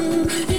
one.